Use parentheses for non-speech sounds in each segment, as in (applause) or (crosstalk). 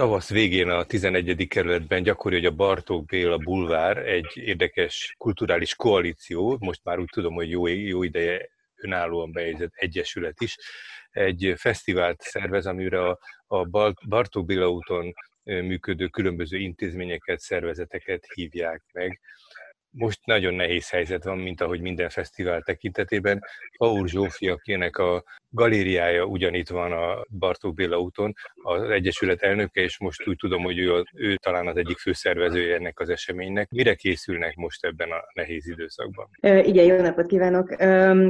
Tavasz végén a 11. kerületben gyakori, hogy a Bartók Béla bulvár egy érdekes kulturális koalíció, most már úgy tudom, hogy jó, jó ideje önállóan bejegyzett egyesület is, egy fesztivált szervez, amire a, a Bartók Béla úton működő különböző intézményeket, szervezeteket hívják meg most nagyon nehéz helyzet van, mint ahogy minden fesztivál tekintetében. Paul Zsófi, akinek a galériája ugyanitt van a Bartók Béla úton, az Egyesület elnöke, és most úgy tudom, hogy ő, ő talán az egyik főszervezője ennek az eseménynek. Mire készülnek most ebben a nehéz időszakban? Igen, jó napot kívánok!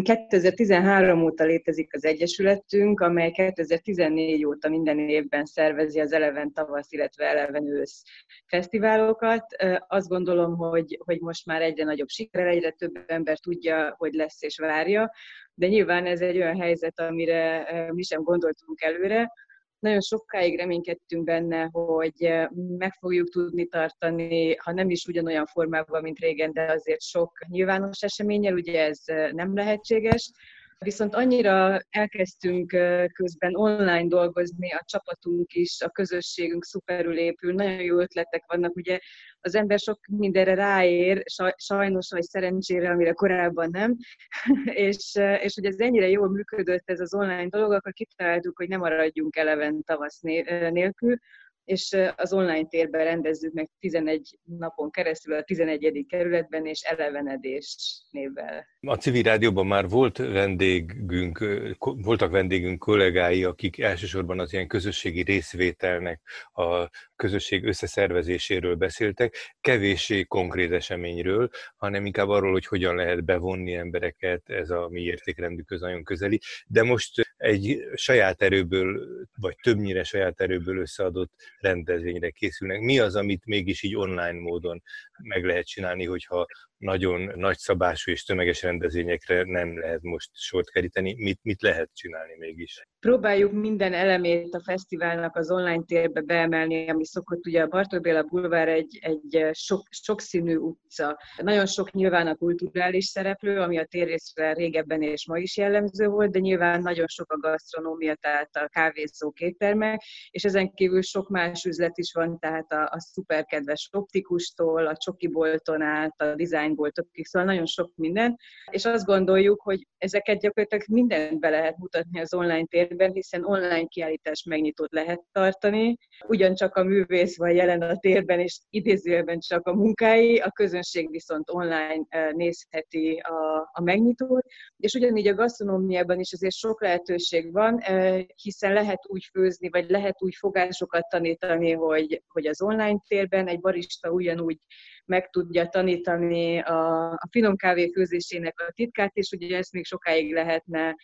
2013 óta létezik az Egyesületünk, amely 2014 óta minden évben szervezi az Eleven tavasz, illetve Eleven ősz fesztiválokat. Azt gondolom, hogy, hogy most már egyre nagyobb siker, egyre több ember tudja, hogy lesz és várja, de nyilván ez egy olyan helyzet, amire mi sem gondoltunk előre. Nagyon sokáig reménykedtünk benne, hogy meg fogjuk tudni tartani, ha nem is ugyanolyan formában, mint régen, de azért sok nyilvános eseményel, ugye ez nem lehetséges. Viszont annyira elkezdtünk közben online dolgozni, a csapatunk is, a közösségünk szuperül épül, nagyon jó ötletek vannak, ugye az ember sok mindenre ráér, sajnos vagy szerencsére, amire korábban nem, (laughs) és, és hogy ez ennyire jól működött ez az online dolog, akkor kitaláltuk, hogy nem maradjunk eleven tavasz nélkül, és az online térben rendezzük meg 11 napon keresztül a 11. kerületben, és elevenedés névvel. A civil rádióban már volt vendégünk, voltak vendégünk kollégái, akik elsősorban az ilyen közösségi részvételnek, a közösség összeszervezéséről beszéltek, kevéssé konkrét eseményről, hanem inkább arról, hogy hogyan lehet bevonni embereket, ez a mi értékrendükhöz nagyon közeli. De most egy saját erőből, vagy többnyire saját erőből összeadott rendezvényre készülnek. Mi az, amit mégis így online módon meg lehet csinálni, hogyha nagyon nagyszabású és tömeges rendezvényekre nem lehet most sort keríteni. Mit, mit lehet csinálni mégis? Próbáljuk minden elemét a fesztiválnak az online térbe beemelni, ami szokott. Ugye a Bartók Béla Bulvár egy, egy sok, sokszínű utca. Nagyon sok nyilván a kulturális szereplő, ami a térrészre régebben és ma is jellemző volt, de nyilván nagyon sok a gasztronómia, tehát a kávézó éttermek, és ezen kívül sok más üzlet is van, tehát a, a szuperkedves optikustól, a csokibolton át, a design szóval nagyon sok minden, és azt gondoljuk, hogy ezeket gyakorlatilag mindent be lehet mutatni az online térben, hiszen online kiállítás megnyitót lehet tartani, ugyancsak a művész van jelen a térben, és idézőjelben csak a munkái, a közönség viszont online eh, nézheti a, a megnyitót, és ugyanígy a gasztronómiában is azért sok lehetőség van, eh, hiszen lehet úgy főzni, vagy lehet úgy fogásokat tanítani, hogy, hogy az online térben egy barista ugyanúgy meg tudja tanítani a, a finom kávé főzésének a titkát, és ugye ezt még sokáig lehetne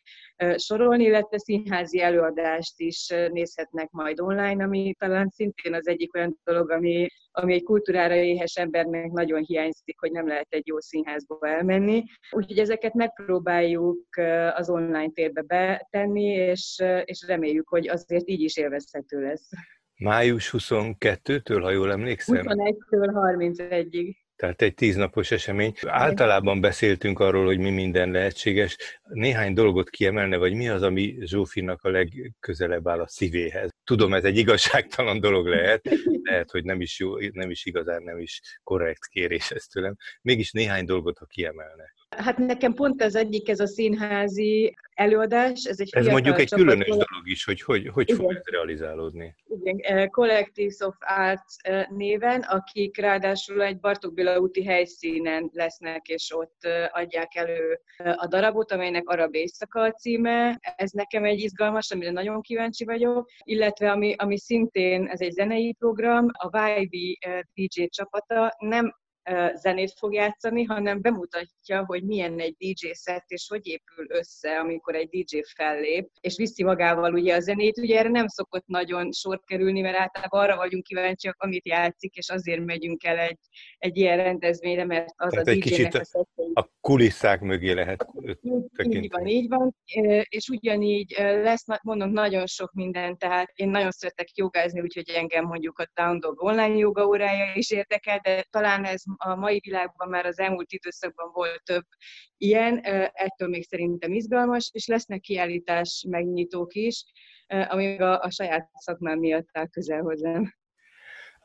sorolni, illetve színházi előadást is nézhetnek majd online, ami talán szintén az egyik olyan dolog, ami, ami egy kultúrára éhes embernek nagyon hiányzik, hogy nem lehet egy jó színházba elmenni. Úgyhogy ezeket megpróbáljuk az online térbe betenni, és, és reméljük, hogy azért így is élvezhető lesz. Május 22-től, ha jól emlékszem? 21-től 31-ig. Tehát egy tíznapos esemény. Általában beszéltünk arról, hogy mi minden lehetséges. Néhány dolgot kiemelne, vagy mi az, ami Zsófinak a legközelebb áll a szívéhez? Tudom, ez egy igazságtalan dolog lehet, (laughs) lehet, hogy nem is, jó, nem is igazán, nem is korrekt kérés ez tőlem. Mégis néhány dolgot, ha kiemelne. Hát nekem pont az egyik, ez a színházi előadás. Ez, egy ez mondjuk egy különös dolog is, hogy hogy, hogy fog ez realizálódni. Igen, eh, Collectives of Arts eh, néven, akik ráadásul egy Bartók Béla úti helyszínen lesznek, és ott eh, adják elő a darabot, amelynek Arab Éjszaka a címe. Ez nekem egy izgalmas, amire nagyon kíváncsi vagyok, illetve ami, ami szintén, ez egy zenei program, a YB DJ csapata nem zenét fog játszani, hanem bemutatja, hogy milyen egy DJ set, és hogy épül össze, amikor egy DJ fellép, és viszi magával ugye a zenét. Ugye erre nem szokott nagyon sor kerülni, mert általában arra vagyunk kíváncsiak, amit játszik, és azért megyünk el egy, egy ilyen rendezvényre, mert az Tehát a egy kicsit a, a kulisszák mögé lehet tekinteni. Így van, így van, és ugyanígy lesz, mondom, nagyon sok minden, tehát én nagyon szeretek jogázni, úgyhogy engem mondjuk a Down Dog online joga órája is érdekel, de talán ez a mai világban már az elmúlt időszakban volt több ilyen, ettől még szerintem izgalmas, és lesznek kiállítás megnyitók is, ami a, a saját szakmám miatt áll közel hozzám.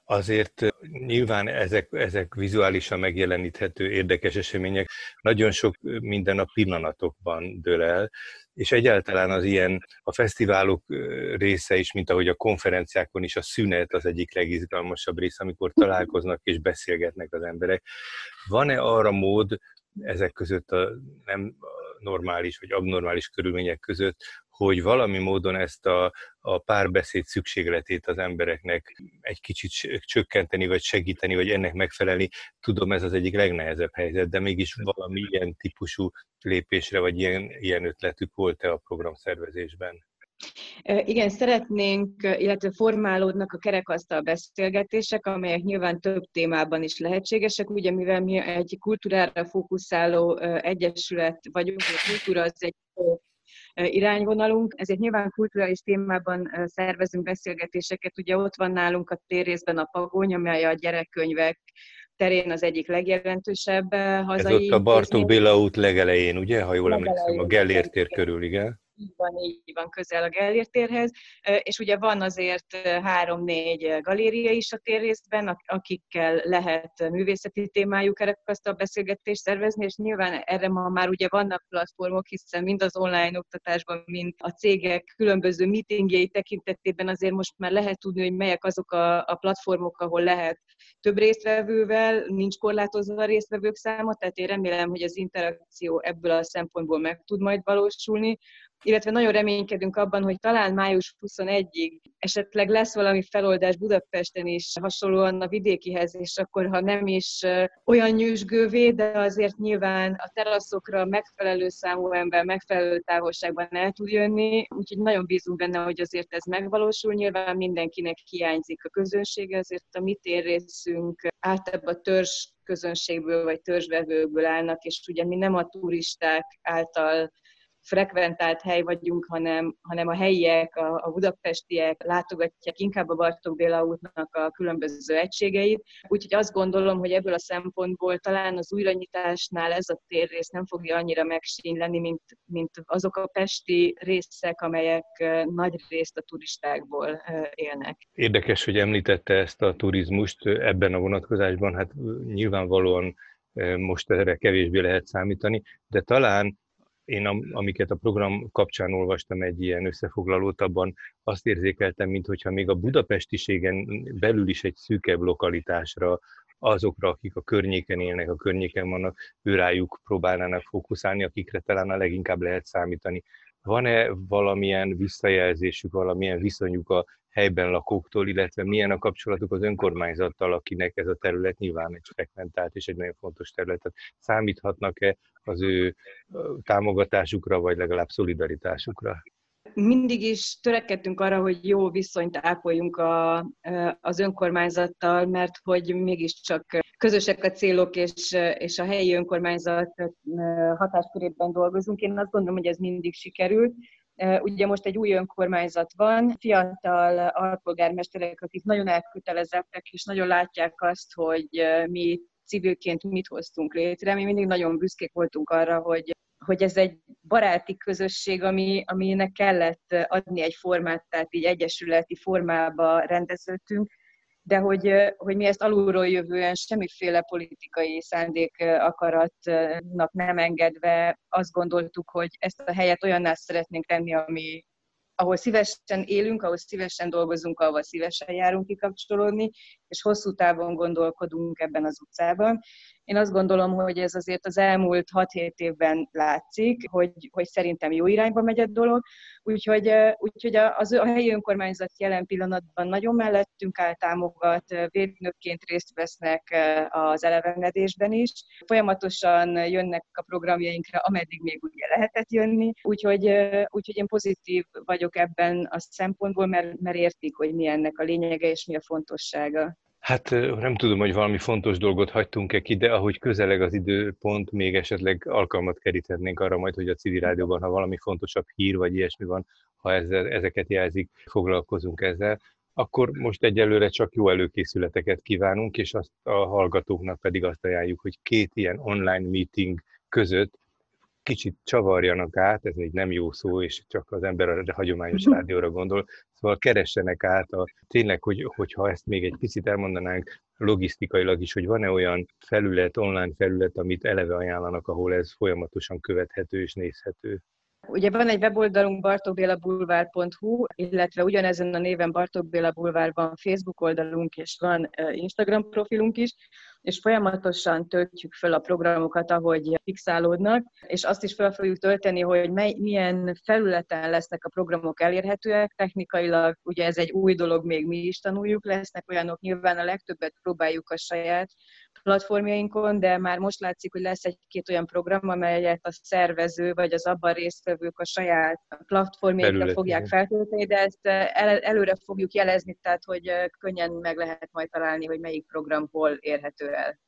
Azért nyilván ezek, ezek vizuálisan megjeleníthető érdekes események nagyon sok minden a pillanatokban dől el, és egyáltalán az ilyen a fesztiválok része is, mint ahogy a konferenciákon is a szünet az egyik legizgalmasabb része, amikor találkoznak és beszélgetnek az emberek. Van-e arra mód ezek között a nem normális vagy abnormális körülmények között, hogy valami módon ezt a, a párbeszéd szükségletét az embereknek egy kicsit csökkenteni, vagy segíteni, vagy ennek megfelelni. Tudom, ez az egyik legnehezebb helyzet, de mégis valami ilyen típusú lépésre, vagy ilyen, ilyen ötletük volt-e a programszervezésben? Igen, szeretnénk, illetve formálódnak a kerekasztal beszélgetések, amelyek nyilván több témában is lehetségesek, ugye mivel mi egy kultúrára fókuszáló egyesület vagyunk, a kultúra az egy irányvonalunk, ezért nyilván kulturális témában szervezünk beszélgetéseket. Ugye ott van nálunk a térrészben a Pagony, amely a gyerekkönyvek terén az egyik legjelentősebb hazai. Ez ott a Bartók Béla út legelején, ugye? Ha jól emlékszem, a Gellért tér körül, igen így van, így van közel a Gellért térhez, és ugye van azért három-négy galéria is a térrészben, akikkel lehet művészeti témájú kerekasztal beszélgetést szervezni, és nyilván erre ma már ugye vannak platformok, hiszen mind az online oktatásban, mind a cégek különböző meetingjei tekintetében azért most már lehet tudni, hogy melyek azok a, a platformok, ahol lehet több résztvevővel, nincs korlátozva a résztvevők száma, tehát én remélem, hogy az interakció ebből a szempontból meg tud majd valósulni illetve nagyon reménykedünk abban, hogy talán május 21-ig esetleg lesz valami feloldás Budapesten is hasonlóan a vidékihez, és akkor ha nem is olyan nyűsgővé, de azért nyilván a teraszokra megfelelő számú ember megfelelő távolságban el tud jönni, úgyhogy nagyon bízunk benne, hogy azért ez megvalósul. Nyilván mindenkinek hiányzik a közönsége, azért a mi térrészünk általában a törzs közönségből vagy törzsvevőkből állnak, és ugye mi nem a turisták által frekventált hely vagyunk, hanem, hanem a helyiek, a, a budapestiek látogatják inkább a Bartók Béla útnak a különböző egységeit. Úgyhogy azt gondolom, hogy ebből a szempontból talán az újranyitásnál ez a térrész nem fogja annyira megsínyleni, mint, mint azok a pesti részek, amelyek nagy részt a turistákból élnek. Érdekes, hogy említette ezt a turizmust ebben a vonatkozásban, hát nyilvánvalóan most erre kevésbé lehet számítani, de talán én amiket a program kapcsán olvastam egy ilyen összefoglalót, abban azt érzékeltem, mintha még a budapestiségen belül is egy szűkebb lokalitásra, azokra, akik a környéken élnek, a környéken vannak, őrájuk próbálnának fókuszálni, akikre talán a leginkább lehet számítani. Van-e valamilyen visszajelzésük, valamilyen viszonyuk a helyben lakóktól, illetve milyen a kapcsolatuk az önkormányzattal, akinek ez a terület nyilván egy frekventált és egy nagyon fontos terület. Tehát számíthatnak-e az ő támogatásukra, vagy legalább szolidaritásukra? mindig is törekedtünk arra, hogy jó viszonyt ápoljunk a, az önkormányzattal, mert hogy mégiscsak közösek a célok, és, és a helyi önkormányzat hatáskörében dolgozunk. Én azt gondolom, hogy ez mindig sikerült. Ugye most egy új önkormányzat van, fiatal alpolgármesterek, akik nagyon elkötelezettek, és nagyon látják azt, hogy mi civilként mit hoztunk létre. Mi mindig nagyon büszkék voltunk arra, hogy hogy ez egy baráti közösség, ami, aminek kellett adni egy formát, tehát így egyesületi formába rendeződtünk, de hogy, hogy mi ezt alulról jövően semmiféle politikai szándék akaratnak nem engedve azt gondoltuk, hogy ezt a helyet olyanná szeretnénk tenni, ami, ahol szívesen élünk, ahol szívesen dolgozunk, ahol szívesen járunk kikapcsolódni, és hosszú távon gondolkodunk ebben az utcában. Én azt gondolom, hogy ez azért az elmúlt 6-7 évben látszik, hogy, hogy szerintem jó irányba megy a dolog, úgyhogy, úgyhogy az, a helyi önkormányzat jelen pillanatban nagyon mellettünk áll, támogat, védnökként részt vesznek az elevenedésben is. Folyamatosan jönnek a programjainkra, ameddig még ugye lehetett jönni, úgyhogy, úgyhogy én pozitív vagyok ebben a szempontból, mert, mert értik, hogy mi ennek a lényege és mi a fontossága. Hát nem tudom, hogy valami fontos dolgot hagytunk-e ki, de ahogy közeleg az időpont, még esetleg alkalmat keríthetnénk arra majd, hogy a civil rádióban, ha valami fontosabb hír vagy ilyesmi van, ha ezzel, ezeket jelzik, foglalkozunk ezzel. Akkor most egyelőre csak jó előkészületeket kívánunk, és azt a hallgatóknak pedig azt ajánljuk, hogy két ilyen online meeting között kicsit csavarjanak át, ez egy nem jó szó, és csak az ember a hagyományos rádióra gondol, szóval keressenek át, a, tényleg, hogy, hogyha ezt még egy picit elmondanánk logisztikailag is, hogy van-e olyan felület, online felület, amit eleve ajánlanak, ahol ez folyamatosan követhető és nézhető. Ugye van egy weboldalunk bartókbélabulvár.hu, illetve ugyanezen a néven Bartók Béla Bulvár van Facebook oldalunk, és van Instagram profilunk is, és folyamatosan töltjük fel a programokat, ahogy fixálódnak, és azt is fel fogjuk tölteni, hogy mely, milyen felületen lesznek a programok elérhetőek technikailag. Ugye ez egy új dolog, még mi is tanuljuk, lesznek olyanok, nyilván a legtöbbet próbáljuk a saját platformjainkon, de már most látszik, hogy lesz egy-két olyan program, amelyet a szervező vagy az abban résztvevők a saját platformjaikra fogják feltölteni, de ezt el, előre fogjuk jelezni, tehát hogy könnyen meg lehet majd találni, hogy melyik program hol érhető el.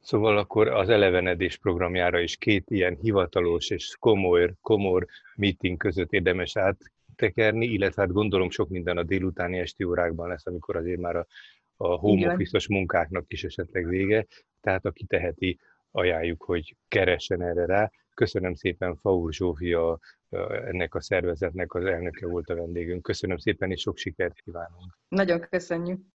Szóval akkor az elevenedés programjára is két ilyen hivatalos és komoly, komor meeting között érdemes áttekerni, illetve hát gondolom sok minden a délutáni esti órákban lesz, amikor azért már a, a home office munkáknak is esetleg vége, tehát aki teheti, ajánljuk, hogy keressen erre rá. Köszönöm szépen, Faur Zsófia, ennek a szervezetnek az elnöke volt a vendégünk. Köszönöm szépen, és sok sikert kívánunk. Nagyon köszönjük.